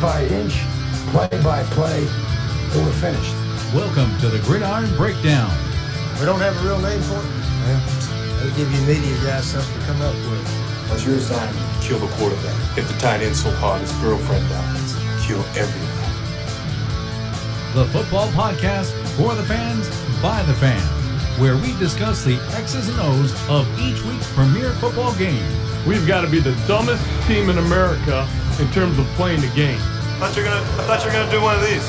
by inch, play by play, till we're finished. Welcome to the Gridiron Breakdown. We don't have a real name for it? Well, they give you media guys something to come up with. What's your assignment? Kill the quarterback. Hit the tight end so hard his girlfriend dies. Kill everyone. The football podcast for the fans, by the fans, where we discuss the X's and O's of each week's premier football game. We've got to be the dumbest team in America in terms of playing the game. I thought you're gonna. I thought you were gonna do one of these.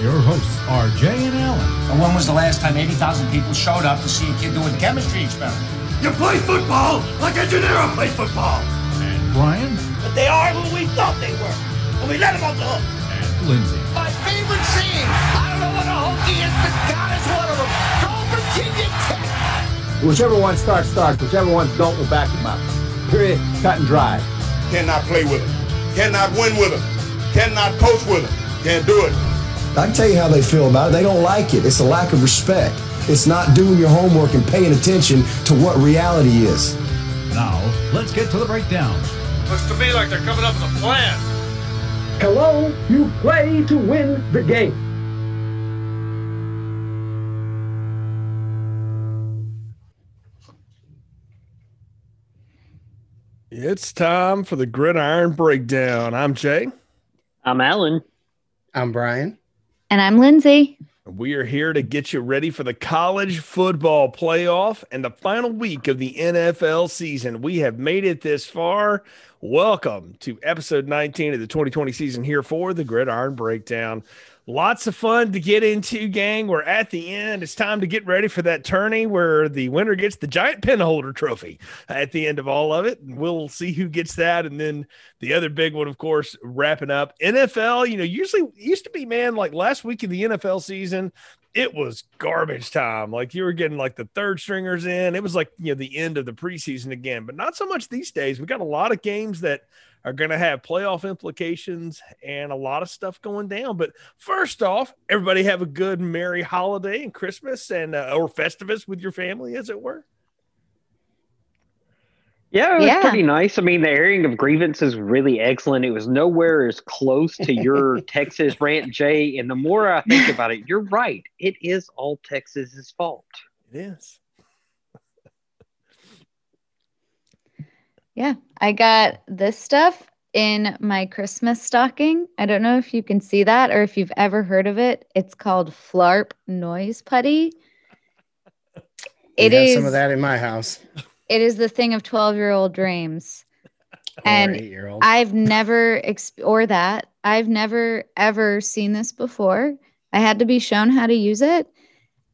Your hosts are Jay and Alan. And when was the last time 80,000 people showed up to see a kid doing a chemistry experiment? You play football like a Gennaro played football. And Brian. But they are who we thought they were. And we let them off the hook. And Lindsay. My favorite scene. I don't know what a Hokie is, but God is one of them. Go Virginia Tech. Whichever one starts, starts. Whichever ones don't, we'll back them up. Period. Cut and dry. Cannot play with them. Cannot win with them. Cannot coach with them. Can't do it. I can tell you how they feel about it. They don't like it. It's a lack of respect. It's not doing your homework and paying attention to what reality is. Now, let's get to the breakdown. Looks to me like they're coming up with a plan. Hello, you play to win the game. It's time for the Gridiron Breakdown. I'm Jay. I'm Alan. I'm Brian. And I'm Lindsay. We are here to get you ready for the college football playoff and the final week of the NFL season. We have made it this far. Welcome to episode 19 of the 2020 season here for the Gridiron Breakdown. Lots of fun to get into, gang. We're at the end. It's time to get ready for that tourney where the winner gets the giant pin holder trophy at the end of all of it. And we'll see who gets that. And then the other big one, of course, wrapping up NFL. You know, usually used to be, man, like last week of the NFL season, it was garbage time. Like you were getting like the third stringers in. It was like, you know, the end of the preseason again, but not so much these days. We got a lot of games that are going to have playoff implications and a lot of stuff going down. But first off, everybody have a good, merry holiday and Christmas and uh, or Festivus with your family, as it were. Yeah, it was Yeah. pretty nice. I mean, the airing of grievances was really excellent. It was nowhere as close to your Texas rant, Jay. And the more I think about it, you're right. It is all Texas's fault. It is. Yeah, I got this stuff in my Christmas stocking. I don't know if you can see that or if you've ever heard of it. It's called Flarp Noise Putty. It is some of that in my house. it is the thing of 12-year-old dreams. And eight year old. I've never exp- or that I've never ever seen this before. I had to be shown how to use it.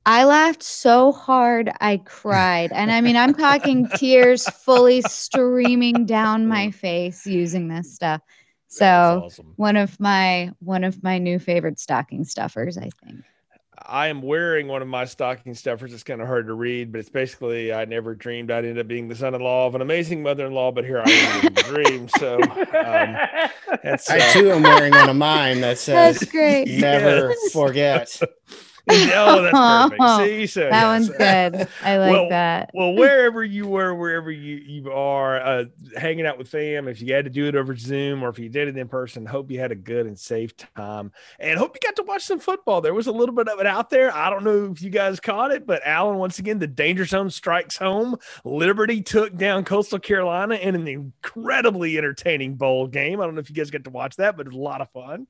I laughed so hard I cried. And I mean, I'm talking tears fully streaming down my face using this stuff. So, awesome. one of my one of my new favorite stocking stuffers, I think. I am wearing one of my stocking stuffers. It's kind of hard to read, but it's basically I never dreamed I'd end up being the son-in-law of an amazing mother-in-law, but here I am in the dream. So um, that's I uh, too am wearing one of mine that says That's great. never Yes. forget. Oh, that's perfect. See, so That yes. one's good. I like Well, that. well, wherever you were, wherever you, you are, uh, hanging out with fam, if you had to do it over Zoom or if you did it in person, hope you had a good and safe time and hope you got to watch some football. There was a little bit of it out there. I don't know if you guys caught it, but Alan, once again, the danger zone strikes home. Liberty took down Coastal Carolina in an incredibly entertaining bowl game. I don't know if you guys got to watch that, but it was a lot of fun.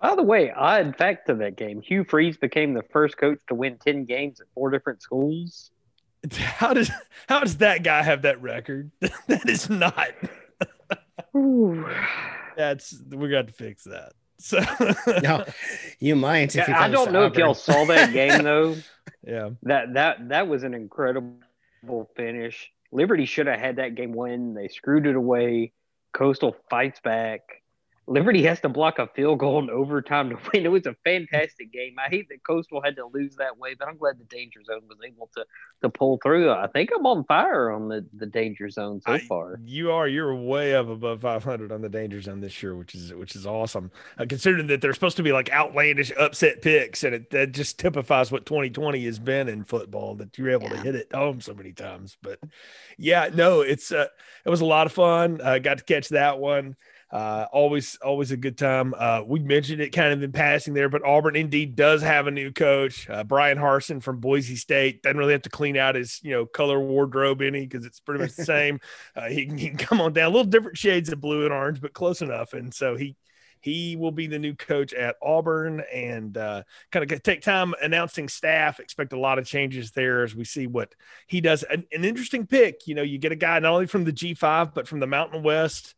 By the way, odd fact to that game Hugh Freeze became the first coach to win 10 games at four different schools. How does how does that guy have that record? that is not. That's we got to fix that. So No, you might. If Yeah, I don't to know if y'all saw that game, though. yeah. That that that was an incredible finish. Liberty should have had that game win. They screwed it away. Coastal fights back. Liberty has to block a field goal in overtime to win. It was a fantastic game. I hate that Coastal had to lose that way, but I'm glad the danger zone was able to to pull through. I think I'm on fire on the, the danger zone so I- far. You are. You're way up above 500 on the danger zone this year, which is which is awesome. Uh, considering that they're supposed to be like outlandish upset picks, and it that just typifies what 2020 has been in football. That you're able to hit it home so many times. But yeah, no, it's uh, it was a lot of fun. Uh, got to catch that one. Uh, always, always a good time. Uh, we mentioned it kind of in passing there, but Auburn indeed does have a new coach, uh, Bryan Harsin from Boise State. Doesn't really have to clean out his, you know, color wardrobe any because it's pretty much the same. Uh, he, he, can come on down, a little different shades of blue and orange, but close enough. And so he he will be the new coach at Auburn and uh, kind of take time announcing staff. Expect a lot of changes there as we see what he does. An, an interesting pick. You know, you get a guy not only from the G5, but from the Mountain West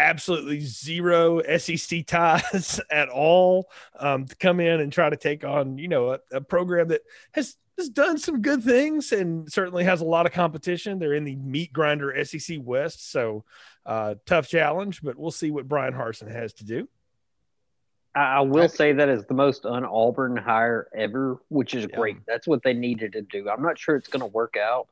absolutely zero SEC ties at all um, to come in and try to take on, you know, a, a, program that has has done some good things and certainly has a lot of competition. They're in the meat grinder SEC West, so uh, tough challenge, but we'll see what Bryan Harsin has to do. I will say that is the most un Auburn hire ever, which is great. That's what they needed to do. I'm not sure it's going to work out,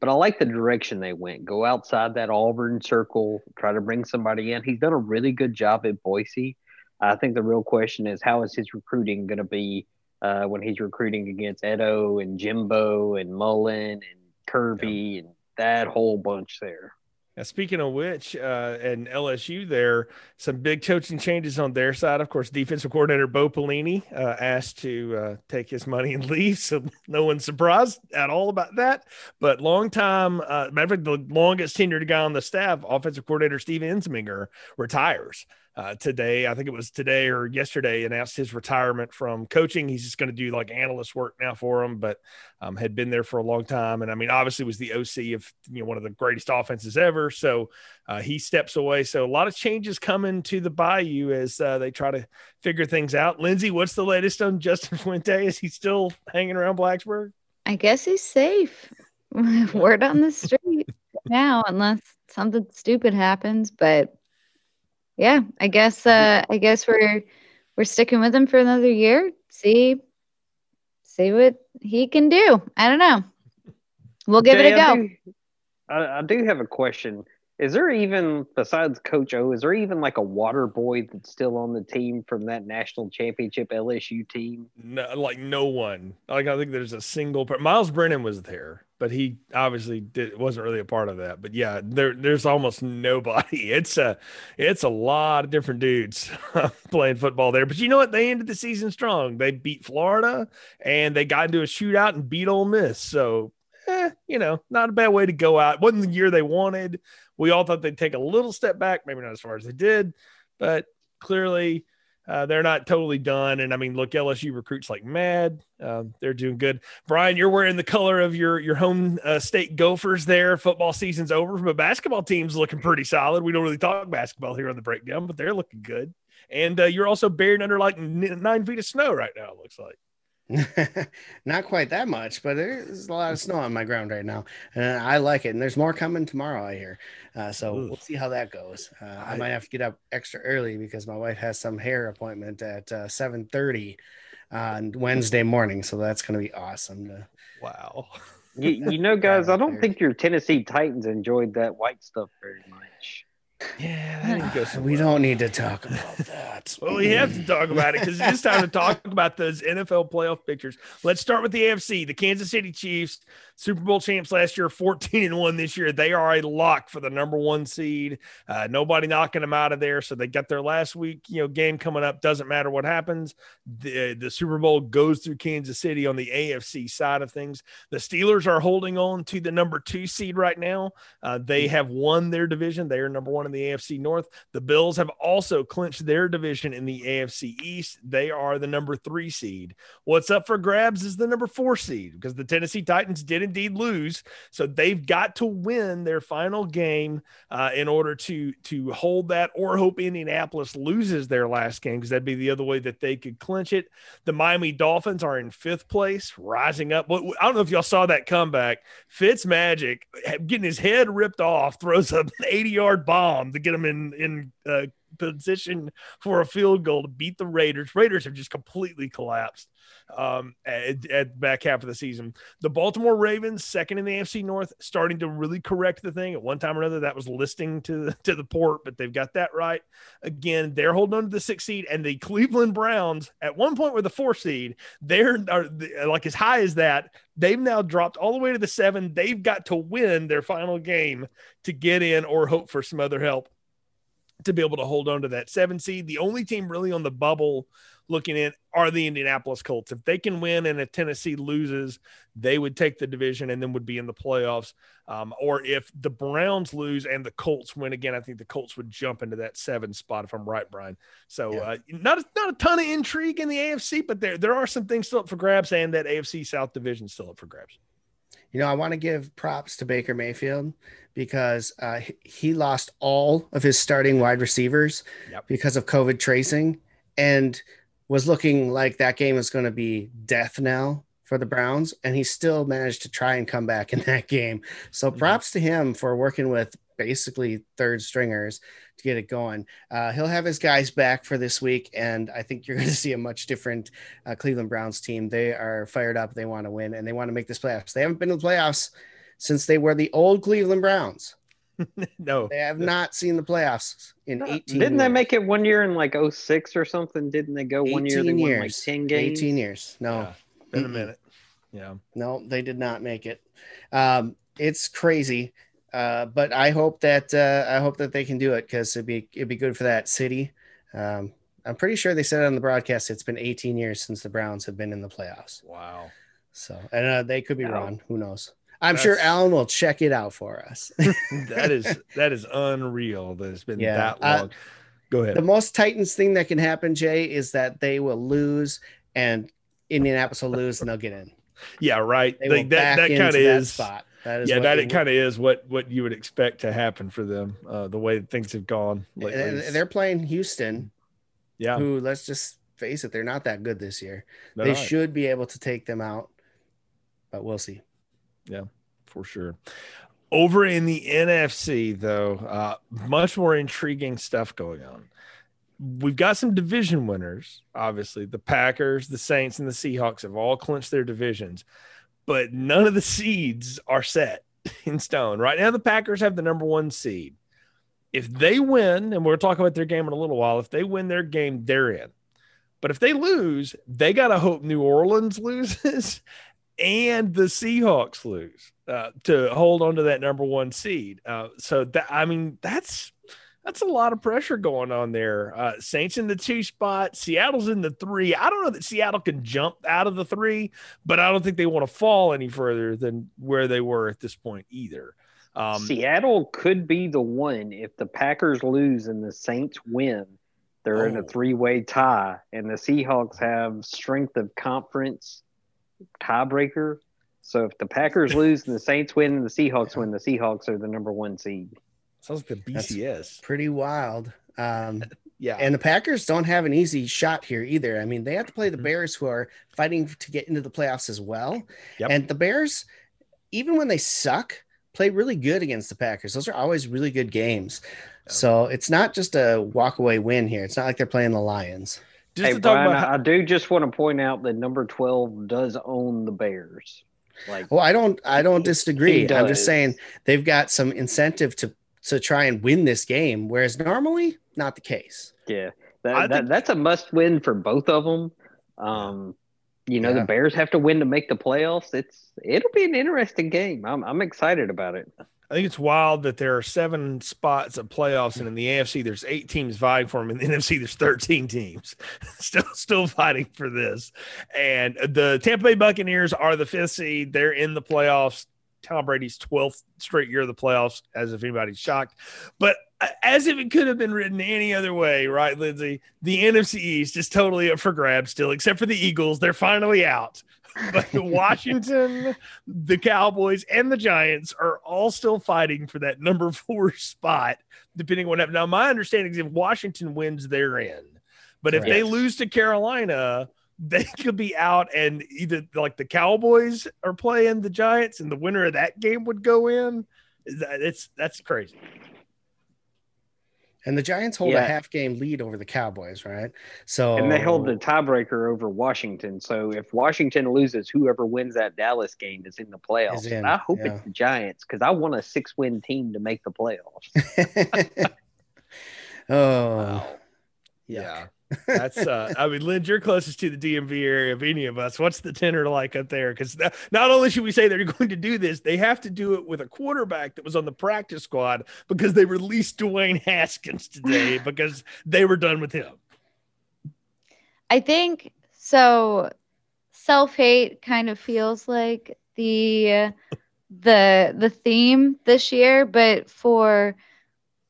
but I like the direction they went. Go outside that Auburn circle, try to bring somebody in. He's done a really good job at Boise. I think the real question is how is his recruiting going to be uh, when he's recruiting against Edo and Jimbo and Mullen and Kirby yeah. and that whole bunch there. Now, speaking of which, uh, and LSU there, some big coaching changes on their side. Of course, defensive coordinator Bo Pelini uh, asked to uh, take his money and leave, so no one's surprised at all about that. But long time, uh, matter of fact, the longest tenured guy on the staff, offensive coordinator Steve Ensminger, retires uh, today. I think it was today or yesterday announced his retirement from coaching. He's just going to do like analyst work now for him, but um, had been there for a long time. And I mean, obviously was the OC of you know one of the greatest offenses ever. So uh, he steps away. So a lot of changes coming to the Bayou as uh, they try to figure things out. Lindsay, what's the latest on Justin Fuente? Is he still hanging around Blacksburg? I guess he's safe. Word on the street now, unless something stupid happens, but yeah, I guess uh I guess we're we're sticking with him for another year. See see what he can do. I don't know. We'll give Jay, it a go. I do, I, I do have a question. Is there even besides Coach O, is there even like a water boy that's still on the team from that national championship LSU team? No, like no one. Like I think there's a single. Myles Brennan was there but he obviously did, wasn't really a part of that. But yeah, there there's almost nobody. It's a it's a lot of different dudes playing football there. But you know what? They ended the season strong. They beat Florida and they got into a shootout and beat Ole Miss. So eh, you know, not a bad way to go out. wasn't the year they wanted. We all thought they'd take a little step back, maybe not as far as they did, but clearly uh, they're not totally done. And I mean, look, LSU recruits like mad. Um, they're doing good. Brian, you're wearing the color of your your home uh, state Gophers. There, football season's over, but basketball team's looking pretty solid. We don't really talk basketball here on the breakdown, but they're looking good. And uh, you're also buried under like nine feet of snow right now. It looks like. Not quite that much, but there's a lot of snow on my ground right now, and I like it. And there's more coming tomorrow, I hear. Uh, so Oof. we'll see how that goes. Uh, I, I, might have to get up extra early because my wife has some hair appointment at uh, 7:30 on Wednesday morning, so that's going to be awesome. To, wow. You, you know, guys, I don't think your Tennessee Titans enjoyed that white stuff very much. Yeah, that didn't go We don't need to talk about that. well, we have to talk about it because it's time to talk about those NFL playoff pictures. Let's start with the AFC. The Kansas City Chiefs Super Bowl champs last year, 14 and 1 this year. They are a lock for the number one seed. Uh, nobody knocking them out of there. So they got their last week, you know, game coming up. Doesn't matter what happens. The, the Super Bowl goes through Kansas City on the AFC side of things. The Steelers are holding on to the number two seed right now. Uh, they have won their division. They are number one in the AFC North. The Bills have also clinched their division in the AFC East. They are the number three seed. What's up for grabs is the number four seed because the Tennessee Titans didn't indeed lose. So they've got to win their final game uh, in order to to hold that, or hope Indianapolis loses their last game because that'd be the other way that they could clinch it. The Miami Dolphins are in fifth place, rising up. I don't know if y'all saw that comeback. Fitz Magic getting his head ripped off, throws an 80 yard bomb to get him in in uh, position for a field goal to beat the Raiders. Raiders have just completely collapsed um, at, at back half of the season. The Baltimore Ravens, second in the AFC North, starting to really correct the thing. At one time or another, that was listing to to the port, but they've got that right. Again, they're holding on to the six seed, and the Cleveland Browns, at one point were the four seed. They're are, like as high as that. They've now dropped all the way to the seven. They've got to win their final game to get in or hope for some other help to be able to hold on to that seven seed. The only team really on the bubble looking in are the Indianapolis Colts. If they can win and if Tennessee loses, they would take the division and then would be in the playoffs. Um, or if the Browns lose and the Colts win again, I think the Colts would jump into that seven spot if I'm right, Brian. So uh, not a, not a ton of intrigue in the AFC, but there there are some things still up for grabs, and that AFC South division still up for grabs. You know, I want to give props to Baker Mayfield because uh, he lost all of his starting wide receivers yep. because of COVID tracing and was looking like that game was going to be death now for the Browns. And he still managed to try and come back in that game. So Mm-hmm. props to him for working with basically third stringers to get it going. Uh, he'll have his guys back for this week, and I think you're going to see a much different uh, Cleveland Browns team. They are fired up. They want to win, and they want to make this playoffs. They haven't been to the playoffs since they were the old Cleveland Browns. no, they have not seen the playoffs in 18 Didn't they make it one year in like 06 or something? Didn't they go one year? They 18 won like 10 games. 18 years. No, Been a minute. Yeah. no, they did not make it. Um, it's crazy. Uh, but I hope that uh, I hope that they can do it because it'd be it'd be good for that city. Um, I'm pretty sure they said on the broadcast it's been 18 years since the Browns have been in the playoffs. Wow. So and uh, they could be Wow. wrong. Who knows? I'm sure Alan will check it out for us. that is that is unreal that it's been Yeah, that uh, long. Go ahead. the most Titans thing that can happen, Jay, is that they will lose and Indianapolis will lose and they'll get in. Yeah, right. They that that kind of that is spot. That is yeah, that it kind of is what what you would expect to happen for them. Uh, the way things have gone lately. And they're playing Houston, yeah, who let's just face it, they're not that good this year. they're they not. should be able to take them out, but we'll see. Yeah, for sure. Over in the NFC, though, uh, much more intriguing stuff going on. We've got some division winners. Obviously, the Packers, the Saints, and the Seahawks have all clinched their divisions, but none of the seeds are set in stone. Right now, the Packers have the number one seed. If they win, and we'll talk about their game in a little while, if they win their game, they're in. But if they lose, they got to hope New Orleans loses and the Seahawks lose uh, to hold on to that number one seed. Uh, so that I mean that's that's a lot of pressure going on there. Uh, Saints in the two spot, Seattle's in the three. I don't know that Seattle can jump out of the three, but I don't think they want to fall any further than where they were at this point either. Um, Seattle could be the one if the Packers lose and the Saints win. They're in a Oh. three-way tie, and the Seahawks have strength of conference tiebreaker. So if the Packers lose and the Saints win and the Seahawks win, the Seahawks are the number one seed. Sounds like the That's BCS. Pretty wild. Um, Yeah, and the Packers don't have an easy shot here either. I mean, they have to play the Mhm. Bears, who are fighting to get into the playoffs as well. Yep. And the Bears, even when they suck, play really good against the Packers. Those are always really good games. So it's not just a walk away win here. It's not like they're playing the Lions. just hey, to talk Brian, about how- I do just want to point out that number twelve does own the Bears. Like, Well, I don't I don't disagree. I'm just saying they've got some incentive to to try and win this game, whereas normally not the case. Yeah, that, that think- that's a must win for both of them. Um, you know, Yeah. the Bears have to win to make the playoffs. It's it'll be an interesting game. I'm I'm excited about it. I think it's wild that there are seven spots of playoffs, and in the AFC, there's eight teams vying for them. In the NFC, there's 13 teams still still fighting for this. And the Tampa Bay Buccaneers are the fifth seed. They're in the playoffs. Tom Brady's 12th straight year of the playoffs, as if anybody's shocked. But as if it could have been written any other way, right, Lindsay? The NFC East is totally up for grabs still, except for the Eagles. They're finally out. But Washington, the Cowboys, and the Giants are all still fighting for that number four spot, depending on what happens. Now, my understanding is if Washington wins, they're in. But if they lose to Carolina, they could be out, and either like the Cowboys are playing the Giants, and the winner of that game would go in. It's that's crazy. And the Giants hold a half game lead over the Cowboys, right? So And they hold the tiebreaker over Washington. So if Washington loses, whoever wins that Dallas game is in the playoffs. In, And I hope yeah. it's the Giants because I want a six win team to make the playoffs. oh, Yeah. That's uh I mean, Lynn, you're closest to the DMV area of any of us. What's the tenor like up there? Because not only should we say they're going to do this, they have to do it with a quarterback that was on the practice squad because they released Dwayne Haskins today because they were done with him. I think so. Self hate kind of feels like the the the theme this year, but for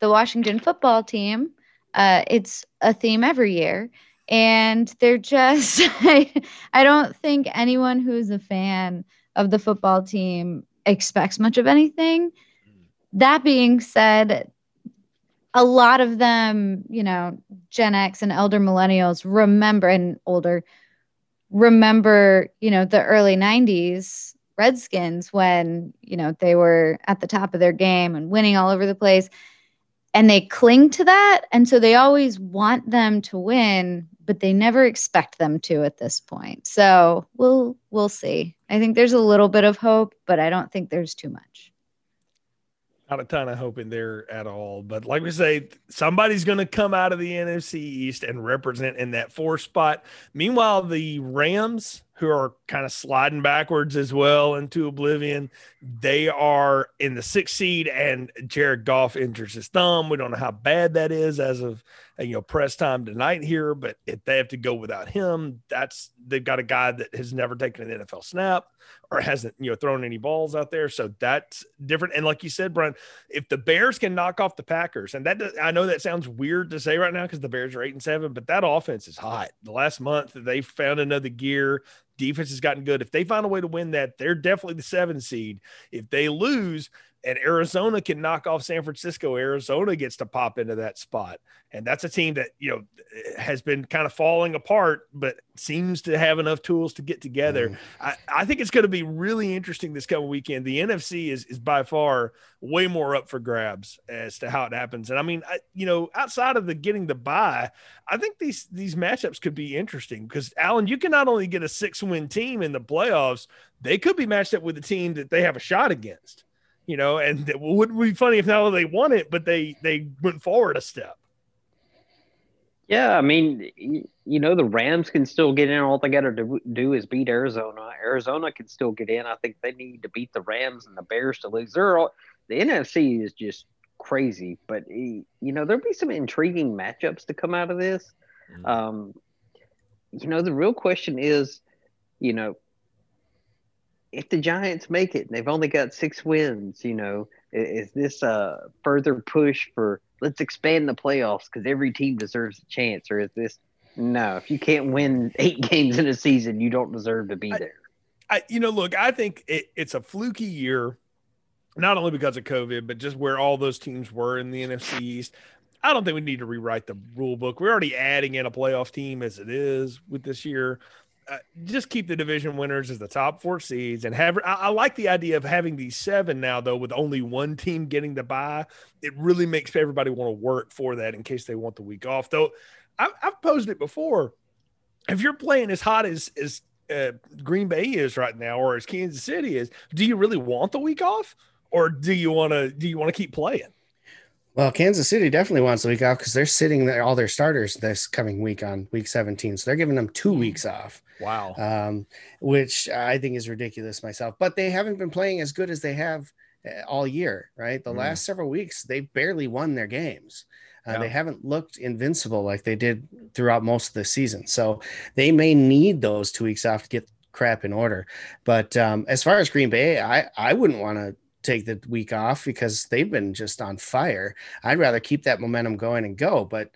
the Washington football team, uh, it's a theme every year. And they're just, I, I don't think anyone who's a fan of the football team expects much of anything. That being said, a lot of them, you know, Gen X and elder millennials remember and older remember, you know, the early 90s Redskins when, you know, they were at the top of their game and winning all over the place and they cling to that. And so they always want them to win but they never expect them to at this point. So we'll we'll see. I think there's a little bit of hope but i don't think there's too much. Not a ton of hope in there at all. But like we say somebody's going to come out of the nfc east and represent in that four spot. Meanwhile the rams who are kind of sliding backwards as well into oblivion. They are in the sixth seed, and Jared Goff injures his thumb. We don't know how bad that is as of you know press time tonight here, but if they have to go without him, that's they've got a guy that has never taken an NFL snap or hasn't you know thrown any balls out there, so that's different. And like you said, Brian, if the Bears can knock off the Packers, and that I know that sounds weird to say right now because the Bears are eight and seven, but that offense is hot. The last month they found another gear defense has gotten good. If they find a way to win that, they're definitely the seven seed. If they lose, and Arizona can knock off San Francisco, Arizona gets to pop into that spot. And that's a team that, you know, has been kind of falling apart, but seems to have enough tools to get together. Mm. I, I think it's going to be really interesting this coming weekend. The NFC is, is by far way more up for grabs as to how it happens. And I mean, I, you know, outside of the getting the buy, I think these, these matchups could be interesting because Alan, you can not only get a six win team in the playoffs, they could be matched up with a team that they have a shot against you know, and it would be funny if not only they won it, but they they went forward a step. Yeah, I mean, you know, the Rams can still get in. All they got to do is beat Arizona. Arizona can still get in. I think they need to beat the Rams and the Bears to lose. They're all, the NFC is just crazy, but you know, there'll be some intriguing matchups to come out of this. Mm-hmm. Um, you know, the real question is, you know, if the Giants make it, and they've only got six wins. You know, is, is this a further push for let's expand the playoffs because every team deserves a chance, or is this no? If you can't win eight games in a season, you don't deserve to be I, there. I, you know, look, I think it, it's a fluky year, not only because of COVID, but just where all those teams were in the NFC East. I don't think we need to rewrite the rule book. We're already adding in a playoff team as it is with this year. Uh, just keep the division winners as the top four seeds and have. I, I, like the idea of having these seven now, though, with only one team getting the bye. It really makes everybody want to work for that in case they want the week off. Though I've, I've posed it before. If you're playing as hot as as uh, Green Bay is right now, or as Kansas City is, do you really want the week off, or do you want to do you want to keep playing? Well, Kansas City definitely wants the week off because they're sitting there all their starters this coming week on week 17. So they're giving them two hmm. weeks off. Wow. Um, which I think is ridiculous myself. But they haven't been playing as good as they have eh, all year, right? The mm. last several weeks, they barely won their games. Uh, yeah. They haven't looked invincible like they did throughout most of the season. So they may need those two weeks off to get crap in order. But um, as far as Green Bay, I, I wouldn't want to take the week off because they've been just on fire. I'd rather keep that momentum going and go. But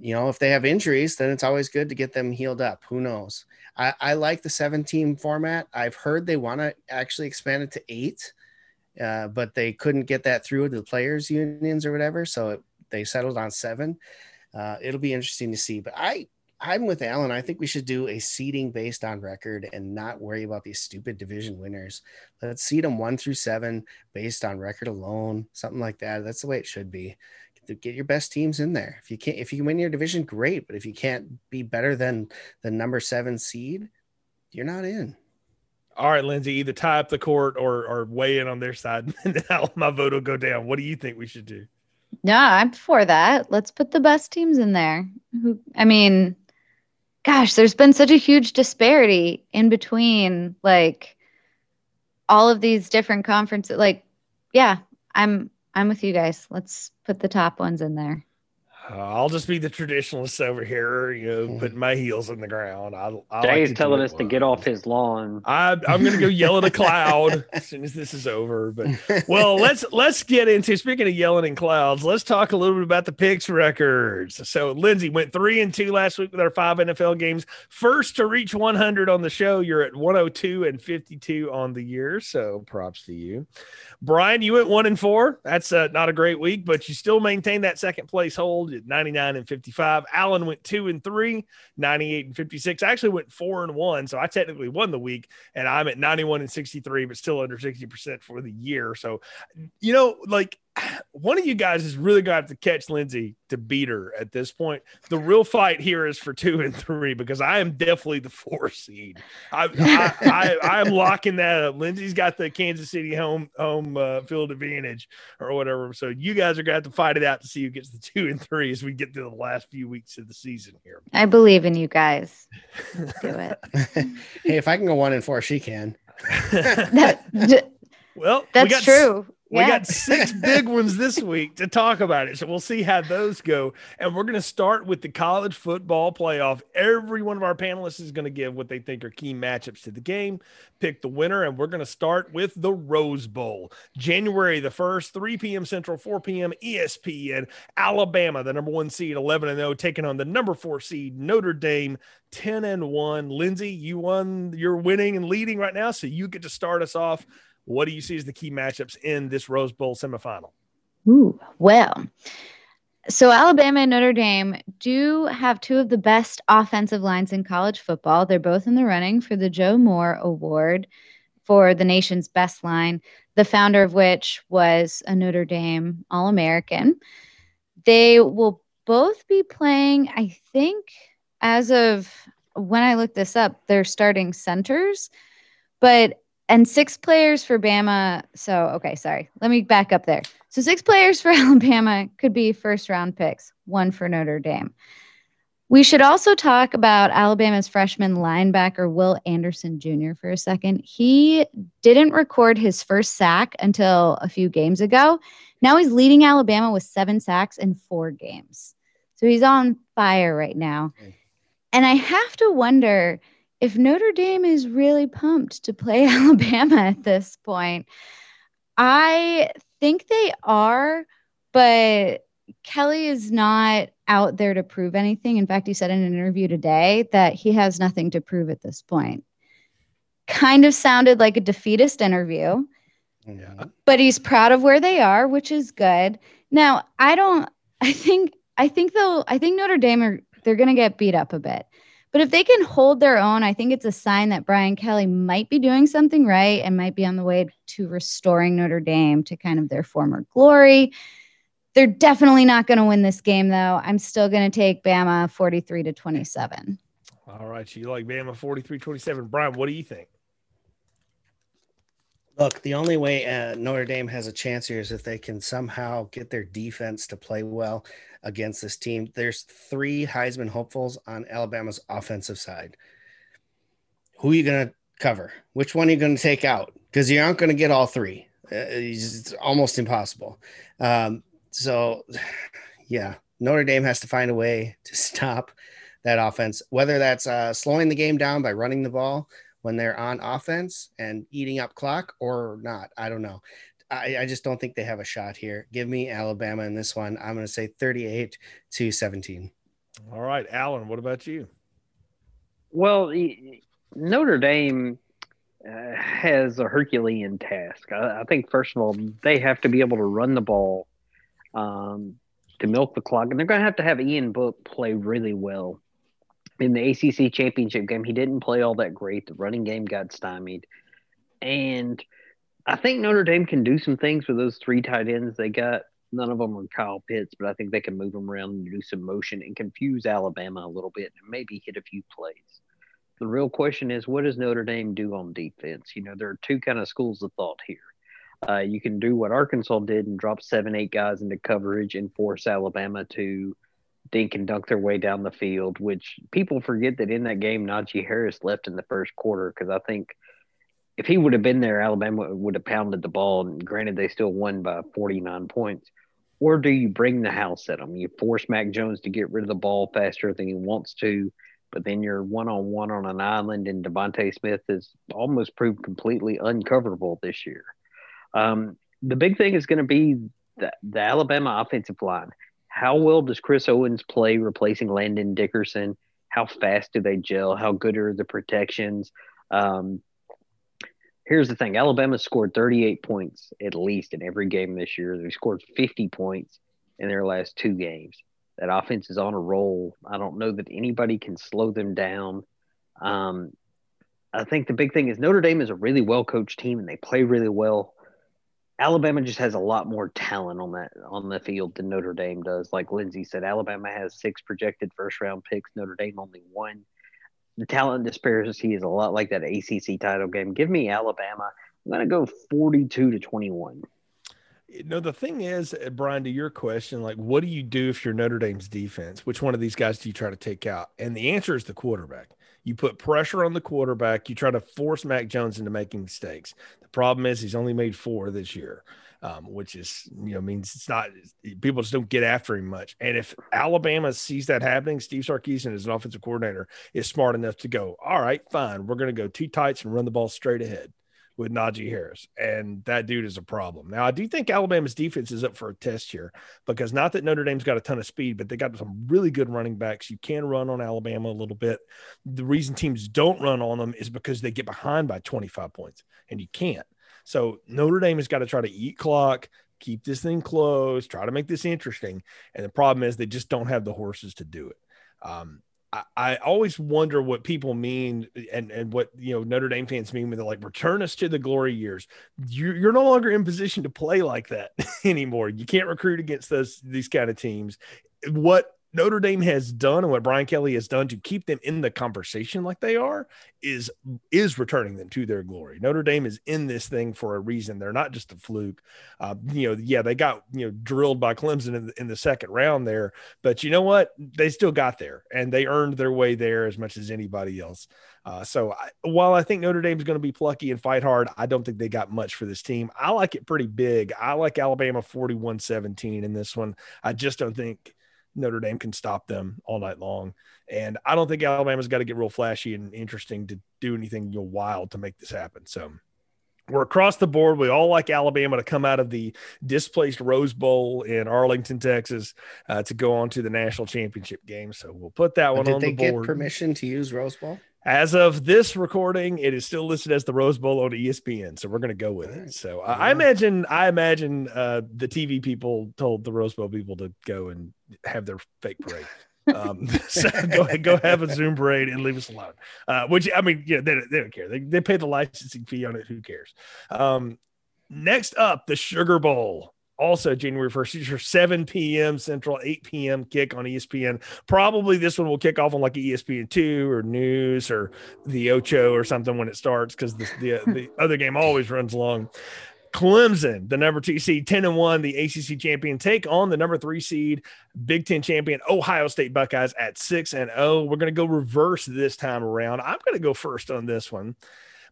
you know, if they have injuries, then it's always good to get them healed up. Who knows? I, I like the seven team format. I've heard they want to actually expand it to eight, uh, but they couldn't get that through to the players' unions or whatever. So it, they settled on seven. Uh, it'll be interesting to see. But I, I'm with Alan. I think we should do a seeding based on record and not worry about these stupid division winners. Let's seed them one through seven based on record alone, something like that. That's the way it should be. Get your best teams in there. If you can't, if you can win your division, great. But if you can't be better than the number seven seed, you're not in. All right, Lindsay, either tie up the court or or weigh in on their side, and now my vote will go down. What do you think we should do? No, I'm for that. Let's put the best teams in there. Who I mean, gosh, there's been such a huge disparity in between like all of these different conferences. Like, yeah, I'm I'm with you guys. Let's put the top ones in there. Uh, I'll just be the traditionalist over here, you know, putting my heels in the ground. I, I Jay's like telling us to get off his lawn. I, I'm going to go yell at a cloud as soon as this is over. But well, let's let's get into speaking of yelling in clouds. Let's talk a little bit about the picks records. So Lindsay went three and two last week with our five NFL games. First to reach 100 on the show. You're at 102 and 52 on the year. So props to you, Brian. You went one and four. That's uh, not a great week, but you still maintain that second place hold at 99 and 55. Alan went two and three, 98 and 56. I actually went four and one, so I technically won the week, and I'm at 91 and 63, but still under 60% for the year. So, you know, like one of you guys is really going to have to catch Lindsay to beat her at this point. The real fight here is for two and three because I am definitely the four seed. I, I, I, am locking that up. Lindsay's got the Kansas City home home uh, field advantage or whatever. So you guys are going to have to fight it out to see who gets the two and three as we get to the last few weeks of the season here. I believe in you guys. do it. hey, if I can go one and four, she can. that, well, that's we got, true. We Yeah. got six big ones this week to talk about it. So we'll see how those go. And we're going to start with the college football playoff. Every one of our panelists is going to give what they think are key matchups to the game, pick the winner. And we're going to start with the Rose Bowl. January the 1st, 3 p.m. Central, 4 p.m. ESPN. Alabama, the number one seed, 11 and 0, taking on the number four seed, Notre Dame, 10 and 1. Lindsay, you won, you're winning and leading right now. So you get to start us off. What do you see as the key matchups in this Rose Bowl semifinal? Ooh, well, so Alabama and Notre Dame do have two of the best offensive lines in college football. They're both in the running for the Joe Moore Award for the nation's best line, the founder of which was a Notre Dame All American. They will both be playing, I think, as of when I looked this up, they're starting centers, but and six players for Bama. So, okay, sorry. Let me back up there. So, six players for Alabama could be first round picks, one for Notre Dame. We should also talk about Alabama's freshman linebacker, Will Anderson Jr., for a second. He didn't record his first sack until a few games ago. Now he's leading Alabama with seven sacks in four games. So he's on fire right now. And I have to wonder if Notre Dame is really pumped to play Alabama at this point. I think they are, but Kelly is not out there to prove anything. In fact, he said in an interview today that he has nothing to prove at this point. Kind of sounded like a defeatist interview, Yeah. but he's proud of where they are, which is good. Now, I don't, I think, I think they'll, I think Notre Dame are, they're going to get beat up a bit. But if they can hold their own, I think it's a sign that Brian Kelly might be doing something right and might be on the way to restoring Notre Dame to kind of their former glory. They're definitely not going to win this game, though. I'm still going to take Bama 43 to 27. All right. You like Bama 43 27. Brian, what do you think? Look, the only way uh, Notre Dame has a chance here is if they can somehow get their defense to play well against this team. There's three Heisman hopefuls on Alabama's offensive side. Who are you going to cover? Which one are you going to take out? Because you aren't going to get all three. Uh, it's almost impossible. Um, so, yeah, Notre Dame has to find a way to stop that offense, whether that's uh, slowing the game down by running the ball when they're on offense and eating up clock or not. I don't know. I, I, just don't think they have a shot here. Give me Alabama in this one. I'm going to say 38 to 17. All right, Alan, what about you? Well, Notre Dame uh, has a Herculean task. I, I, think, first of all, they have to be able to run the ball um, to milk the clock, and they're going to have to have Ian Book play really well in the ACC championship game, he didn't play all that great. The running game got stymied. And I think Notre Dame can do some things with those three tight ends they got. None of them are Kyle Pitts, but I think they can move them around and do some motion and confuse Alabama a little bit and maybe hit a few plays. The real question is, what does Notre Dame do on defense? You know, there are two kind of schools of thought here. Uh, you can do what Arkansas did and drop seven, eight guys into coverage and force Alabama to dink and dunk their way down the field, which people forget that in that game, Najee Harris left in the first quarter because I think if he would have been there, Alabama would have pounded the ball. And granted, they still won by 49 points. Or do you bring the house at them? You force Mac Jones to get rid of the ball faster than he wants to, but then you're one on one on an island, and DeVonta Smith has almost proved completely uncoverable this year. Um, the big thing is going to be the, the Alabama offensive line. How well does Chris Owens play replacing Landon Dickerson? How fast do they gel? How good are the protections? Um, here's the thing Alabama scored 38 points at least in every game this year. They scored 50 points in their last two games. That offense is on a roll. I don't know that anybody can slow them down. Um, I think the big thing is Notre Dame is a really well coached team and they play really well. Alabama just has a lot more talent on that on the field than Notre Dame does. Like Lindsay said, Alabama has six projected first round picks. Notre Dame only one the talent disparity is a lot like that ACC title game. Give me Alabama. I'm going to go 42 to 21. You know, the thing is, uh, Brian, to your question, like, what do you do if you're Notre Dame's defense? Which one of these guys do you try to take out? And the answer is the quarterback. You put pressure on the quarterback. You try to force Mac Jones into making mistakes. The problem is he's only made four this year um, which is you know means it's not people just don't get after him much. And if Alabama sees that happening, Steve Sarkisian as an offensive coordinator is smart enough to go, all right, fine, we're going to go two tights and run the ball straight ahead with Najee Harris, and that dude is a problem. Now, I do think Alabama's defense is up for a test here because not that Notre Dame's got a ton of speed, but they got some really good running backs. You can run on Alabama a little bit. The reason teams don't run on them is because they get behind by 25 points, and you can't. So Notre Dame has got to try to eat clock, keep this thing close, try to make this interesting. And the problem is they just don't have the horses to do it. Um, I, I always wonder what people mean and, and what you know Notre Dame fans mean when they're like return us to the glory years. You're, you're no longer in position to play like that anymore. You can't recruit against those these kind of teams. What Notre Dame has done and what Brian Kelly has done to keep them in the conversation like they are is is returning them to their glory. Notre Dame is in this thing for a reason. They're not just a fluke. Uh, you know, yeah, they got you know drilled by Clemson in the, in the second round there, but you know what? They still got there and they earned their way there as much as anybody else. Uh, so I, while I think Notre Dame is going to be plucky and fight hard, I don't think they got much for this team. I like it pretty big. I like Alabama 41 17 in this one. I just don't think Notre Dame can stop them all night long. And I don't think Alabama's got to get real flashy and interesting to do anything you know, wild to make this happen. So we're across the board. We all like Alabama to come out of the displaced Rose Bowl in Arlington, Texas, uh, to go on to the national championship game. So we'll put that one did on they the board. get permission to use Rose Bowl? As of this recording, it is still listed as the Rose Bowl on ESPN, so we're going to go with it. So I, I imagine, I imagine uh, the TV people told the Rose Bowl people to go and have their fake parade. um, so go go have a Zoom parade and leave us alone. Uh, which I mean, yeah, they, they don't care. They they pay the licensing fee on it. Who cares? Um, next up, the Sugar Bowl also January 1st, 7 p.m. Central, 8 p.m. kick on ESPN. Probably this one will kick off on like ESPN2 or News or the Ocho or something when it starts because the, uh, the, the other game always runs long. Clemson, the number two seed, 10 and 1, the ACC champion, take on the number three seed, Big Ten champion, Ohio State Buckeyes at 6 and 0. We're going to go reverse this time around. I'm going to go first on this one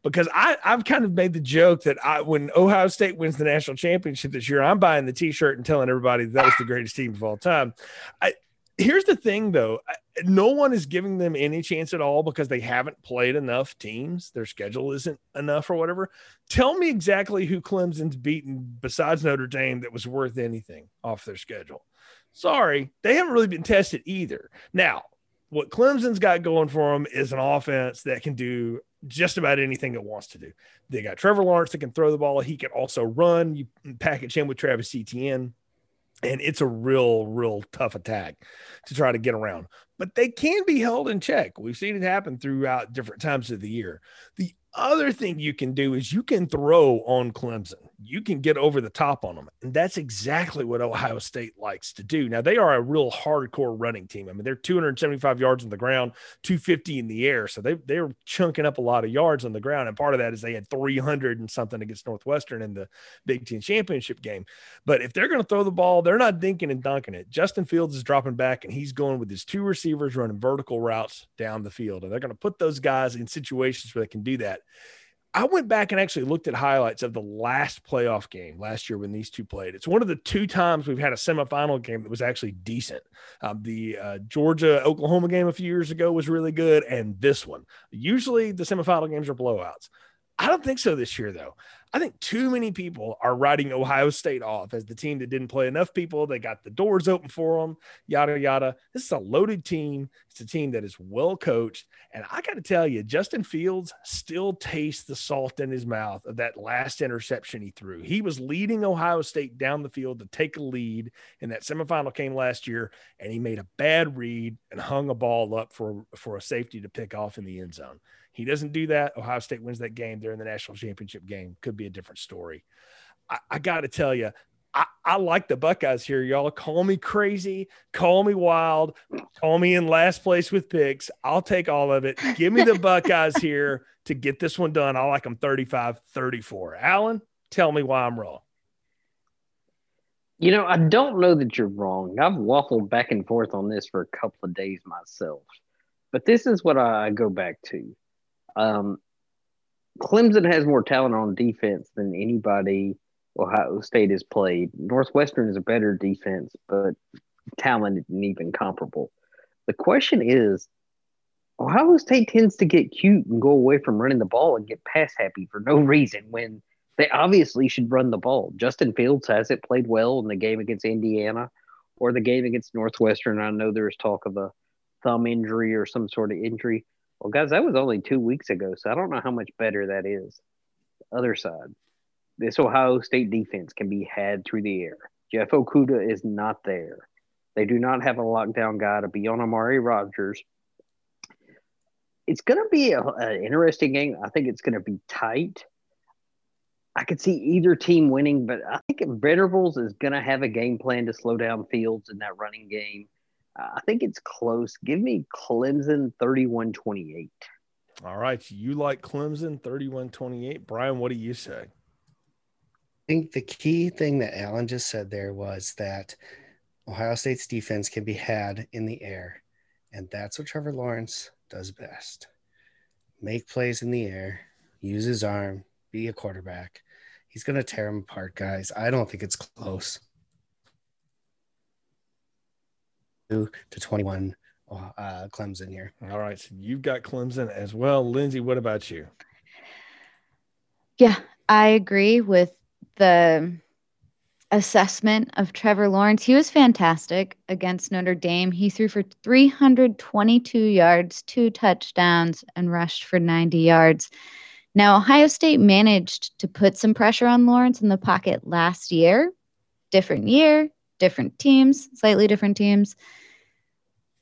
because I, I've kind of made the joke that I, when Ohio State wins the national championship this year, I'm buying the T-shirt and telling everybody that that was the greatest team of all time. I, here's the thing, though: no one is giving them any chance at all because they haven't played enough teams. Their schedule isn't enough or whatever. Tell me exactly who Clemson's beaten besides Notre Dame that was worth anything off their schedule. Sorry, they haven't really been tested either. Now, what Clemson's got going for them is an offense that can do just about anything it wants to do. They got Trevor Lawrence that can throw the ball. He can also run. You package him with Travis Etienne, and it's a real, real tough attack to try to get around. But they can be held in check. We've seen it happen throughout different times of the year. The other thing you can do is you can throw on Clemson. You can get over the top on them. And that's exactly what Ohio State likes to do. Now, they are a real hardcore running team. I mean, they're 275 yards on the ground, 250 in the air. So they, they're chunking up a lot of yards on the ground. And part of that is they had 300 and something against Northwestern in the Big Ten championship game. But if they're going to throw the ball, they're not dinking and dunking it. Justin Fields is dropping back and he's going with his two receivers running vertical routes down the field. And they're going to put those guys in situations where they can do that. I went back and actually looked at highlights of the last playoff game last year when these two played. It's one of the two times we've had a semifinal game that was actually decent. Um, the uh, Georgia Oklahoma game a few years ago was really good, and this one. Usually the semifinal games are blowouts. I don't think so this year, though. I think too many people are writing Ohio State off as the team that didn't play enough people. They got the doors open for them, yada, yada. This is a loaded team. It's a team that is well coached. And I got to tell you, Justin Fields still tastes the salt in his mouth of that last interception he threw. He was leading Ohio State down the field to take a lead in that semifinal came last year, and he made a bad read and hung a ball up for, for a safety to pick off in the end zone. He doesn't do that. Ohio State wins that game. They're in the national championship game. Could be a different story. I, I got to tell you, I, I, like the Buckeyes here, y'all. Call me crazy, call me wild, call me in last place with picks. I'll take all of it. Give me the Buckeyes here to get this one done. I like them 35 34. Alan, tell me why I'm wrong. You know, I don't know that you're wrong. I've waffled back and forth on this for a couple of days myself, but this is what I go back to. Um, Clemson has more talent on defense than anybody Ohio State has played. Northwestern is a better defense, but talent isn't even comparable. The question is Ohio State tends to get cute and go away from running the ball and get pass happy for no reason when they obviously should run the ball. Justin Fields hasn't played well in the game against Indiana or the game against Northwestern. I know there's talk of a thumb injury or some sort of injury. Well, guys, that was only two weeks ago, so I don't know how much better that is. Other side, this Ohio State defense can be had through the air. Jeff Okudah is not there. They do not have a lockdown guy to be on Amari Rodgers. It's going to be an interesting game. I think it's going to be tight. I could see either team winning, but I think Venables is going to have a game plan to slow down Fields in that running game. I think it's close. Give me Clemson 31 28. All right. You like Clemson 31 28. Brian, what do you say? I think the key thing that Alan just said there was that Ohio State's defense can be had in the air. And that's what Trevor Lawrence does best make plays in the air, use his arm, be a quarterback. He's going to tear them apart, guys. I don't think it's close. To 21 uh, Clemson here. All right. So you've got Clemson as well. Lindsey, what about you? Yeah, I agree with the assessment of Trevor Lawrence. He was fantastic against Notre Dame. He threw for 322 yards, two touchdowns, and rushed for 90 yards. Now, Ohio State managed to put some pressure on Lawrence in the pocket last year. Different year, different teams, slightly different teams.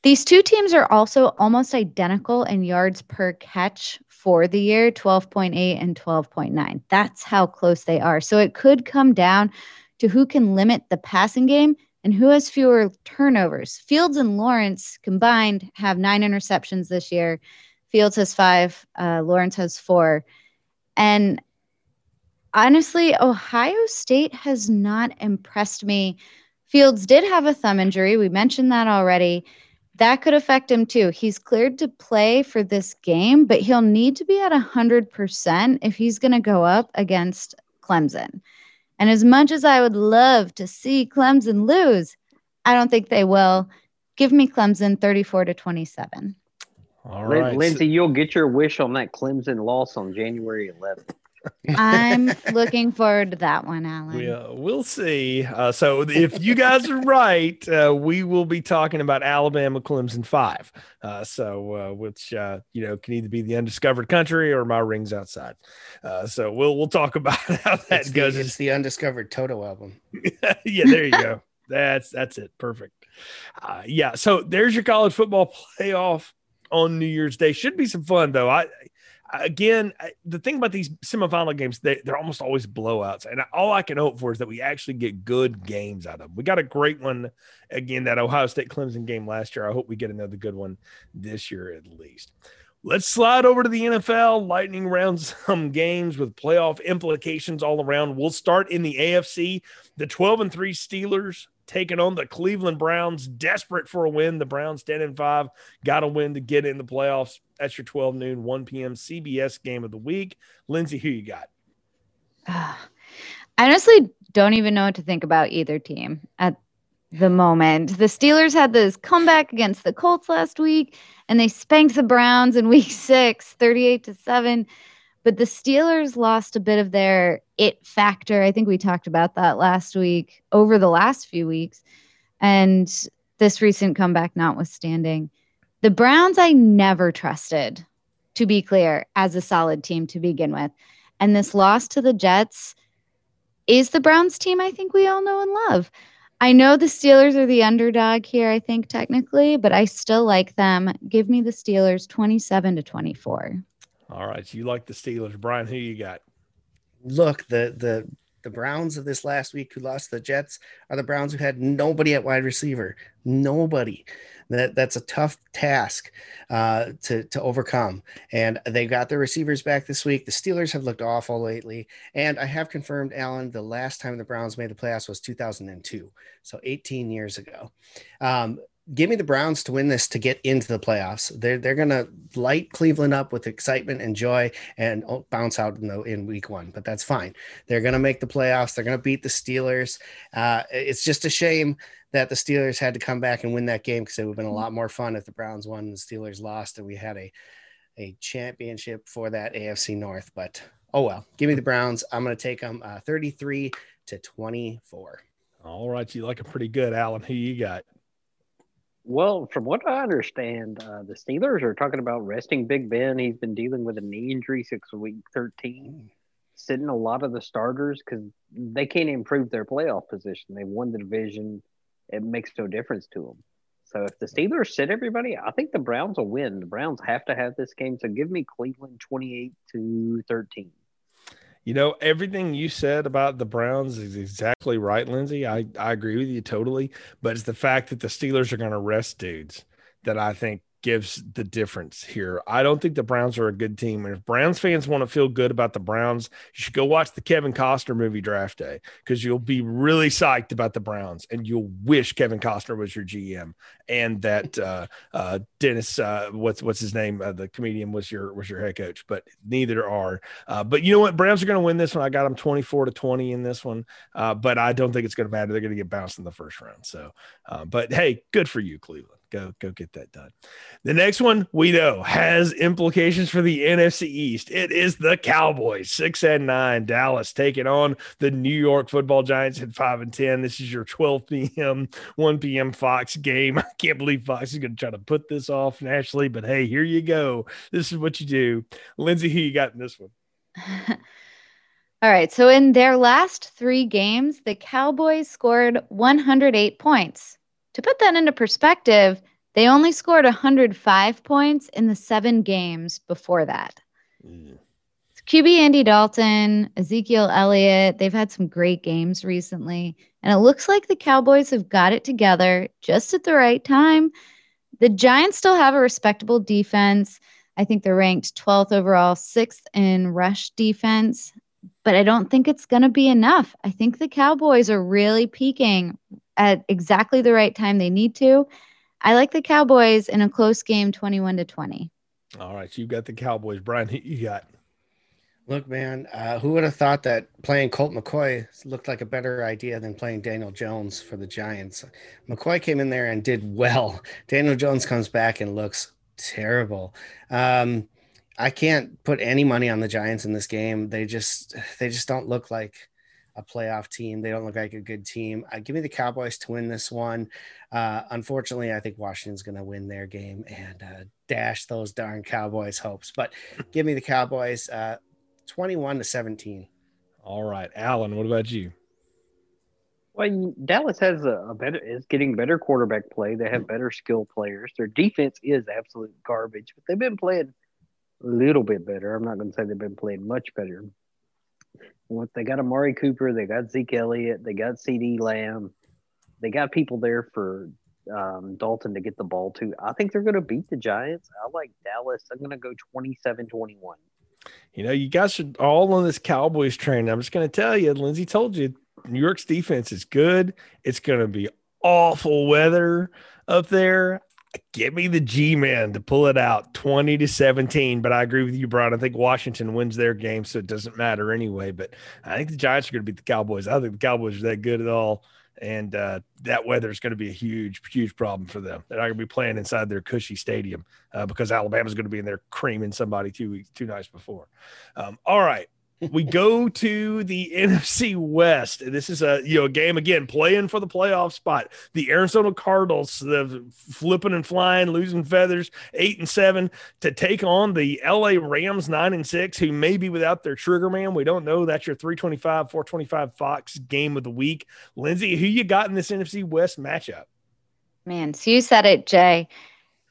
These two teams are also almost identical in yards per catch for the year 12.8 and 12.9. That's how close they are. So it could come down to who can limit the passing game and who has fewer turnovers. Fields and Lawrence combined have nine interceptions this year. Fields has five, uh, Lawrence has four. And honestly, Ohio State has not impressed me. Fields did have a thumb injury. We mentioned that already that could affect him too. He's cleared to play for this game, but he'll need to be at 100% if he's going to go up against Clemson. And as much as I would love to see Clemson lose, I don't think they will. Give me Clemson 34 to 27. All right. Lindsey, you'll get your wish on that Clemson loss on January 11th. I'm looking forward to that one, Alan. We, uh, we'll see. Uh, so if you guys are right, uh, we will be talking about Alabama Clemson five. Uh, so uh, which uh, you know can either be the undiscovered country or my rings outside. so we'll we'll talk about how that it's goes. The, it's the undiscovered Toto album. yeah, there you go. That's that's it. Perfect. yeah. So there's your college football playoff on New Year's Day. Should be some fun though. I again, the thing about these semifinal games, they, they're almost always blowouts. And all I can hope for is that we actually get good games out of them. We got a great one again, that Ohio State Clemson game last year. I hope we get another good one this year at least. Let's slide over to the NFL. Lightning round some games with playoff implications all around. We'll start in the AFC. The 12 and 3 Steelers taking on the Cleveland Browns, desperate for a win. The Browns 10 and 5, got to win to get in the playoffs. That's your 12 noon, 1 p.m. CBS game of the week. Lindsey, who you got? I honestly don't even know what to think about either team at the moment. The Steelers had this comeback against the Colts last week and they spanked the Browns in week 6, 38 to 7. But the Steelers lost a bit of their it factor. I think we talked about that last week over the last few weeks. And this recent comeback notwithstanding, the Browns I never trusted, to be clear, as a solid team to begin with. And this loss to the Jets is the Browns team I think we all know and love. I know the Steelers are the underdog here, I think technically, but I still like them. Give me the Steelers 27 to 24. All right. So You like the Steelers. Brian, who you got? Look, the the the Browns of this last week who lost the Jets are the Browns who had nobody at wide receiver. Nobody. That that's a tough task uh, to to overcome. And they got their receivers back this week. The Steelers have looked awful lately, and I have confirmed, Alan, the last time the Browns made the playoffs was 2002, so 18 years ago. Um, give me the Browns to win this to get into the playoffs. They're they're gonna light Cleveland up with excitement and joy and bounce out in the in week one, but that's fine. They're gonna make the playoffs. They're gonna beat the Steelers. Uh, it's just a shame that the Steelers had to come back and win that game because it would have been a lot more fun if the Browns won and the Steelers lost and we had a a championship for that AFC North. But oh well, give me the Browns. I'm gonna take them uh, 33 to 24. All right, you like it pretty good, Alan. Who you got? Well, from what I understand, uh, the Steelers are talking about resting Big Ben. He's been dealing with a knee injury since week 13, sitting a lot of the starters because they can't improve their playoff position. They won the division. It makes no difference to them. So if the Steelers sit everybody, I think the Browns will win. The Browns have to have this game. So give me Cleveland 28 to 13. You know, everything you said about the Browns is exactly right, Lindsey. I, I agree with you totally. But it's the fact that the Steelers are going to rest dudes that I think gives the difference here. I don't think the Browns are a good team. And if Browns fans want to feel good about the Browns, you should go watch the Kevin Costner movie Draft Day because you'll be really psyched about the Browns and you'll wish Kevin Costner was your GM and that uh, uh, Dennis, uh, what's what's his name, uh, the comedian was your was your head coach. But neither are. Uh, but you know what? Browns are going to win this one. I got them twenty four to twenty in this one. Uh, but I don't think it's going to matter. They're going to get bounced in the first round. So, but hey, good for you, Cleveland go go get that done. The next one we know has implications for the NFC East. It is the Cowboys, six and nine. Dallas taking on the New York Football Giants at five and ten. This is your 12 p.m. 1 p.m. Fox game. I can't believe Fox is going to try to put this off nationally, but hey, here you go. This is what you do. Lindsey, who you got in this one? All right. So in their last three games, the Cowboys scored 108 points. To put that into perspective, they only scored 105 points in the seven games before that. Mm. QB Andy Dalton, Ezekiel Elliott, they've had some great games recently. And it looks like the Cowboys have got it together just at the right time. The Giants still have a respectable defense. I think they're ranked 12th overall, sixth in rush defense, but I don't think it's going to be enough. I think the Cowboys are really peaking at exactly the right time they need to. I like the Cowboys in a close game, 21 to 20. All right. So you've got the Cowboys. Brian, you got. Look, man, uh, who would have thought that playing Colt McCoy looked like a better idea than playing Daniel Jones for the Giants? McCoy came in there and did well. Daniel Jones comes back and looks terrible. Um, I can't put any money on the Giants in this game. They just they just don't look like a playoff team. They don't look like a good team. Uh, give me the Cowboys to win this one. Uh, unfortunately, I think Washington's going to win their game and uh, dash those darn Cowboys' hopes. But give me the Cowboys uh, 21 to 17. All right. Alan, what about you? Well, Dallas has a, a, better is getting better quarterback play. They have better skill players. Their defense is absolute garbage, but they've been playing a little bit better. I'm not going to say they've been playing much better. What they got Amari Cooper, they got Zeke Elliott, they got CeeDee Lamb, they got people there for um, Dalton to get the ball to. I think they're going to beat the Giants. I like Dallas. I'm going to go 27 21. You know, you guys are all on this Cowboys train. I'm just going to tell you, Lindsey told you, New York's defense is good. It's going to be awful weather up there. Give me the G man to pull it out 20 to 17. But I agree with you, Brian. I think Washington wins their game, so it doesn't matter anyway. But I think the Giants are going to beat the Cowboys. I think the Cowboys are that good at all. And uh, that weather is going to be a huge, huge problem for them. They're not going to be playing inside their cushy stadium uh, because Alabama's going to be in there creaming somebody two weeks, two nights before. Um, all right we go to the NFC West. This is a you know game again playing for the playoff spot. The Arizona Cardinals, the flipping and flying, losing feathers, eight and seven to take on the LA Rams, nine and six, who may be without their trigger man. We don't know. That's your 325, 425 Fox game of the week. Lindsey, who you got in this NFC West matchup? Man, so you said it, Jay.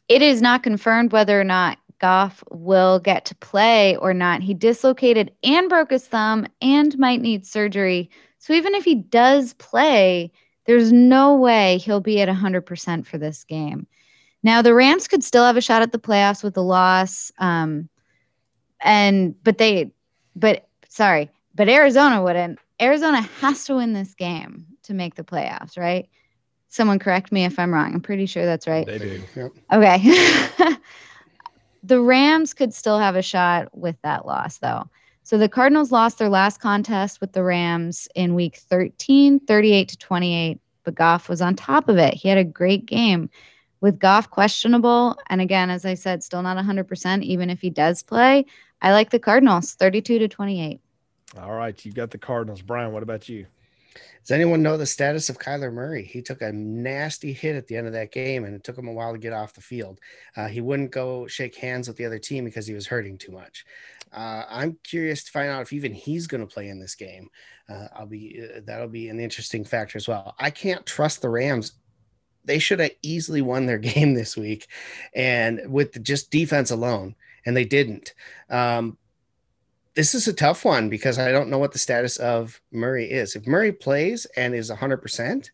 It is not confirmed whether or not Goff will get to play or not. He dislocated and broke his thumb and might need surgery. So even if he does play, there's no way he'll be at 100% for this game. Now the Rams could still have a shot at the playoffs with the loss. Um, and but they but sorry, but Arizona wouldn't. Arizona has to win this game to make the playoffs, right? Someone correct me if I'm wrong. I'm pretty sure that's right. They do. Yep. Okay. the Rams could still have a shot with that loss, though. So the Cardinals lost their last contest with the Rams in week 13, 38 to 28, but Goff was on top of it. He had a great game. With Goff questionable, and again, as I said, still not 100%, even if he does play, I like the Cardinals 32 to 28. All right. You've got the Cardinals. Brian, what about you? Does anyone know the status of Kyler Murray? He took a nasty hit at the end of that game, and it took him a while to get off the field. Uh, he wouldn't go shake hands with the other team because he was hurting too much. Uh, I'm curious to find out if even he's going to play in this game. Uh, I'll be uh, that'll be an interesting factor as well. I can't trust the Rams. They should have easily won their game this week, and with just defense alone, and they didn't. Um, this is a tough one because I don't know what the status of Murray is. If Murray plays and is 100%,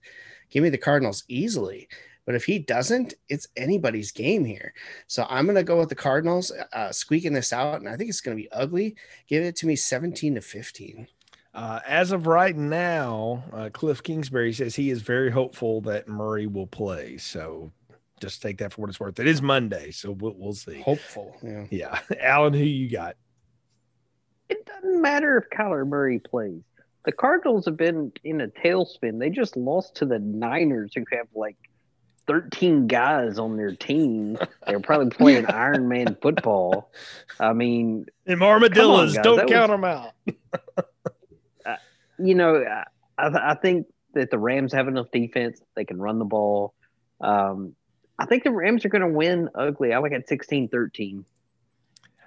give me the Cardinals easily. But if he doesn't, it's anybody's game here. So I'm going to go with the Cardinals uh, squeaking this out, and I think it's going to be ugly. Give it to me 17 to 15. Uh, as of right now, uh, Cliff Kingsbury says he is very hopeful that Murray will play. So just take that for what it's worth. It is Monday, so we'll, we'll see. Hopeful. Yeah. Yeah. Alan, who you got? It doesn't matter if Kyler Murray plays. The Cardinals have been in a tailspin. They just lost to the Niners, who have like 13 guys on their team. They're probably playing Iron Man football. I mean, them armadillos, on, don't That count was- them out. uh, you know, I, I I think that the Rams have enough defense. They can run the ball. Um, I think the Rams are going to win ugly. I like at 16 13.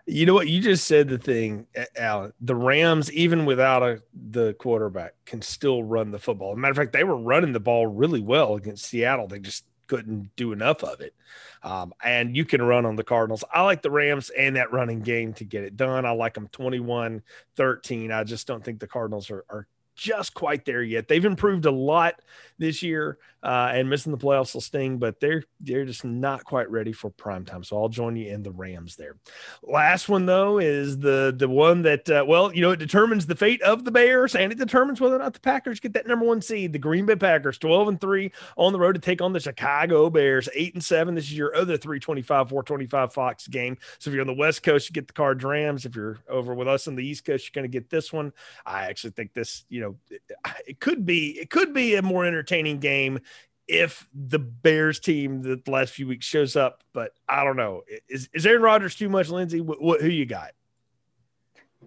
You know what? You just said the thing, Alan. The Rams, even without a the quarterback, can still run the football. matter of fact, they were running the ball really well against Seattle. They just couldn't do enough of it. Um, and you can run on the Cardinals. I like the Rams and that running game to get it done. I like them 21 13. I just don't think the Cardinals are, are just quite there yet. They've improved a lot this year, uh, and missing the playoffs will sting, but they're they're just not quite ready for prime time. So I'll join you in the Rams there. Last one though is the the one that uh, well, you know, it determines the fate of the Bears, and it determines whether or not the Packers get that number one seed. The Green Bay Packers, twelve and three on the road to take on the Chicago Bears, eight and seven. This is your other three twenty five, four twenty five Fox game. So if you're on the West Coast, you get the Cards Rams. If you're over with us on the East Coast, you're going to get this one. I actually think this, you know, it, it could be it could be a more entertaining game if the Bears team the last few weeks shows up, but I don't know. Is is Aaron Rodgers too much, Lindsey? What, what who you got?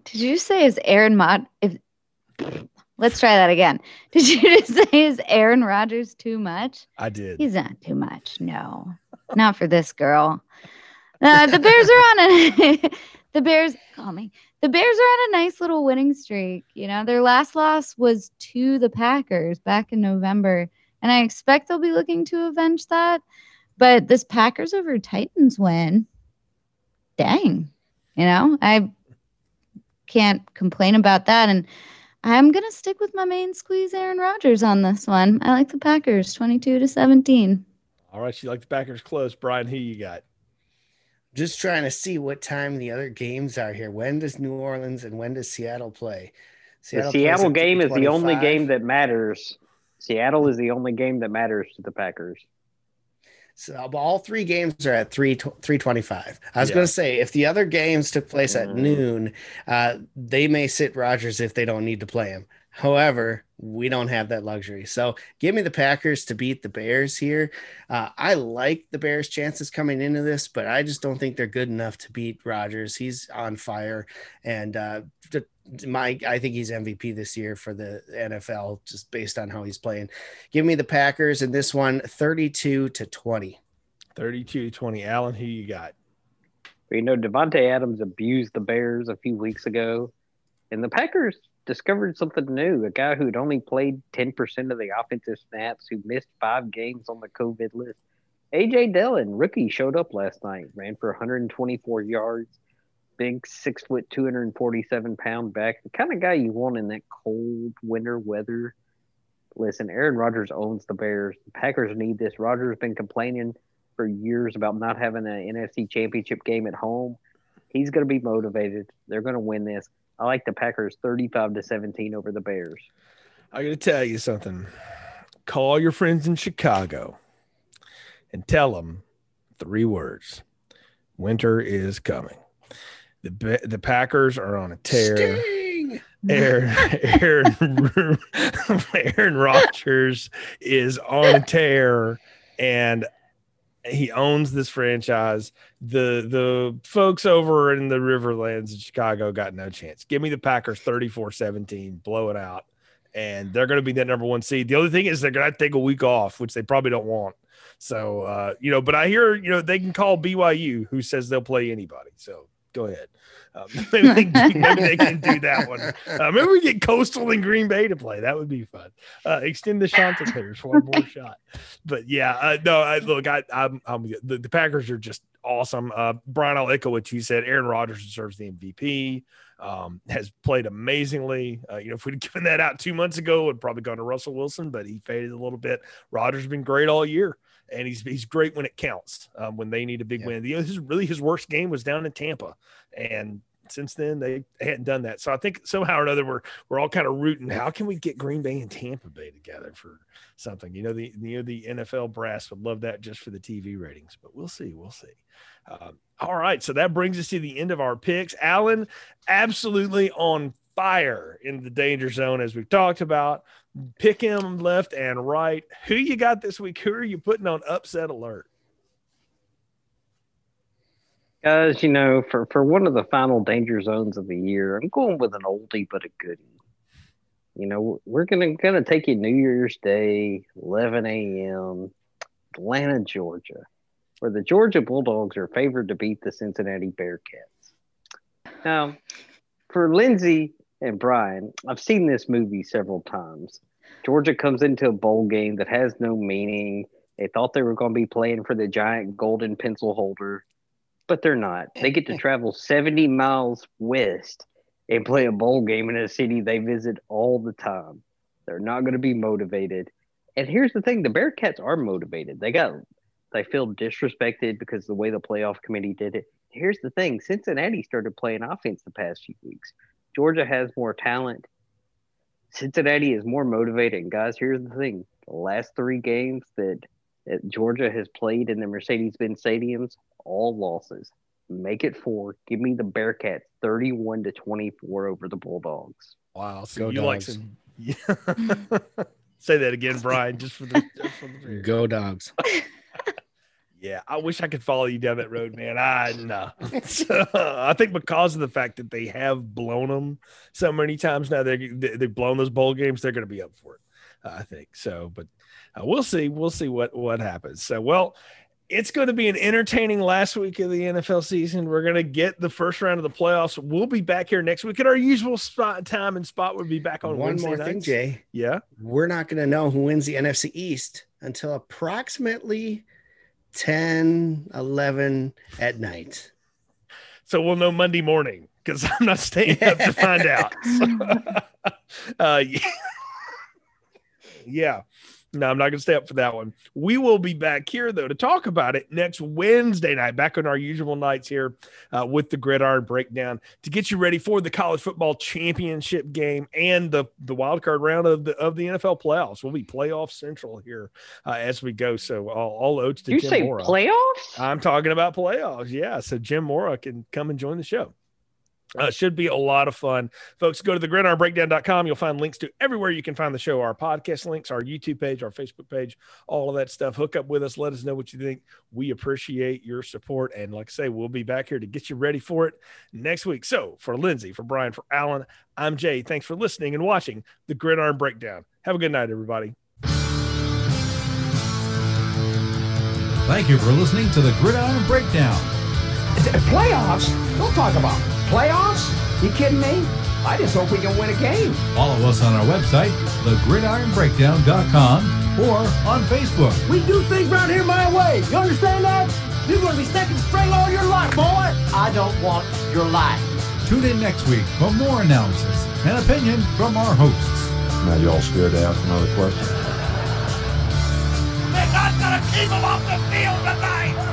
Did you say is Aaron Mod? If let's try that again. Did you just say is Aaron Rodgers too much? I did. He's not too much. No, not for this girl. Uh, the Bears are on a. the Bears call me. The Bears are on a nice little winning streak. You know, their last loss was to the Packers back in November, and I expect they'll be looking to avenge that. But this Packers over Titans win, dang. You know, I can't complain about that. And I'm going to stick with my main squeeze, Aaron Rodgers, on this one. I like the Packers 22 to 17. All right. You like the Packers close. Brian, who you got? Just trying to see what time the other games are here. When does New Orleans and when does Seattle play? Seattle the Seattle game is the only game that matters. Seattle is the only game that matters to the Packers. So all three games are at three three twenty five. I was yeah. going to say if the other games took place at mm. noon, uh, they may sit Rodgers if they don't need to play him. However, we don't have that luxury. So give me the Packers to beat the Bears here. Uh, I like the Bears' chances coming into this, but I just don't think they're good enough to beat Rodgers. He's on fire, and uh, my I think he's MVP this year for the NFL just based on how he's playing. Give me the Packers in this one, 32 to 20. 32 to 20. Alan, who you got? You know, Davante Adams abused the Bears a few weeks ago, and the Packers discovered something new. A guy who'd only played 10% of the offensive snaps, who missed five games on the COVID list. AJ Dillon, rookie, showed up last night, ran for 124 yards. Big six foot, 247 pound back, the kind of guy you want in that cold winter weather. Listen, Aaron Rodgers owns the Bears. The Packers need this. Rodgers has been complaining for years about not having an NFC championship game at home. He's going to be motivated. They're going to win this. I like the Packers 35 to 17 over the Bears. I got to tell you something. Call your friends in Chicago and tell them three words winter is coming. The, the Packers are on a tear. Sting! Aaron, Aaron, Aaron Rodgers is on a tear, and he owns this franchise. The the folks over in the Riverlands in Chicago got no chance. Give me the Packers 34-17, blow it out. And they're going to be that number one seed. The other thing is they're going to take a week off, which they probably don't want. So, uh, you know, but I hear, you know, they can call BYU, who says they'll play anybody. So go ahead. Um, maybe, they, maybe, they, can do that one. Uh, maybe we get Coastal and Green Bay to play. That would be fun. Uh, extend the Chanticleers for one more shot. But yeah, uh, no, I, look, I, I'm, I'm the, the, Packers are just awesome. Uh, Brian, I'll echo what you said. Aaron Rodgers deserves the MVP. Um, has played amazingly. Uh, you know, if we'd given that out two months ago, it'd probably gone to Russell Wilson, but he faded a little bit. Rodgers been great all year and he's he's great when it counts. Um, when they need a big yeah. win, you know, his really his worst game was down in Tampa, and since then they hadn't done that. So I think somehow or another we're we're all kind of rooting. How can we get Green Bay and Tampa Bay together for something? You know, the you know the NFL brass would love that just for the TV ratings, but we'll see. We'll see. Um, all right, so that brings us to the end of our picks. Alan, absolutely on fire in the danger zone as we've talked about. Pick him left and right. Who you got this week? Who are you putting on upset alert? Guys, you know, for, for one of the final danger zones of the year, I'm going with an oldie but a goodie. You know, we're gonna gonna take you New Year's Day, 11 a.m., Atlanta, Georgia, where the Georgia Bulldogs are favored to beat the Cincinnati Bearcats. Now, for Lindsey and Brian, I've seen this movie several times. Georgia comes into a bowl game that has no meaning. They thought they were going to be playing for the giant golden pencil holder, but they're not. They get to travel 70 miles west and play a bowl game in a city they visit all the time. They're not going to be motivated. And here's the thing the Bearcats are motivated. They got they feel disrespected because the way the playoff committee did it. Here's the thing Cincinnati started playing offense the past few weeks. Georgia has more talent. Cincinnati is more motivated. Guys, here's the thing: the last three games that, that Georgia has played in the Mercedes-Benz stadiums, all losses. Make it four. Give me the Bearcats, thirty-one to twenty-four over the Bulldogs. Wow, so Go you dogs. like some? Yeah. Say that again, Brian, just for the, just for the Go Dogs. Yeah, I wish I could follow you down that road, man. I no. so, I think because of the fact that they have blown them so many times now, they they've blown those bowl games. They're going to be up for it. I think so, but uh, we'll see. We'll see what what happens. So, well, it's going to be an entertaining last week of the NFL season. We're going to get the first round of the playoffs. We'll be back here next week at our usual spot time and spot. We'll be back on one Wednesday more nights. thing, Jay. Yeah, we're not going to know who wins the NFC East until approximately 10, 11 at night. So we'll know Monday morning because I'm not staying up to find out. uh, yeah. yeah. No, I'm not going to stay up for that one. We will be back here, though, to talk about it next Wednesday night, back on our usual nights here uh, with the Gridiron Breakdown to get you ready for the college football championship game and the, the wild card round of the of the NFL playoffs. We'll be playoff central here uh, as we go. So all, all oats to you Jim say Mora. playoffs? I'm talking about playoffs. Yeah. So Jim Mora can come and join the show. Uh, should be a lot of fun. Folks, go to the gridironbreakdown.com. You'll find links to everywhere you can find the show, our podcast links, our YouTube page, our Facebook page, all of that stuff. Hook up with us. Let us know what you think. We appreciate your support. And like I say, we'll be back here to get you ready for it next week. So for Lindsey, for Brian, for Alan, I'm Jay. Thanks for listening and watching the Gridiron Breakdown. Have a good night, everybody. Thank you for listening to the Gridiron Breakdown. Playoffs? Don't talk about playoffs. You kidding me? I just hope we can win a game. Follow us on our website, thegridironbreakdown.com, or on Facebook. We do things around here my way. You understand that? You're going to be second string all your life, boy. I don't want your life. Tune in next week for more analysis and opinion from our hosts. Now, y'all scared to ask another question? They're not going to keep him off the field tonight.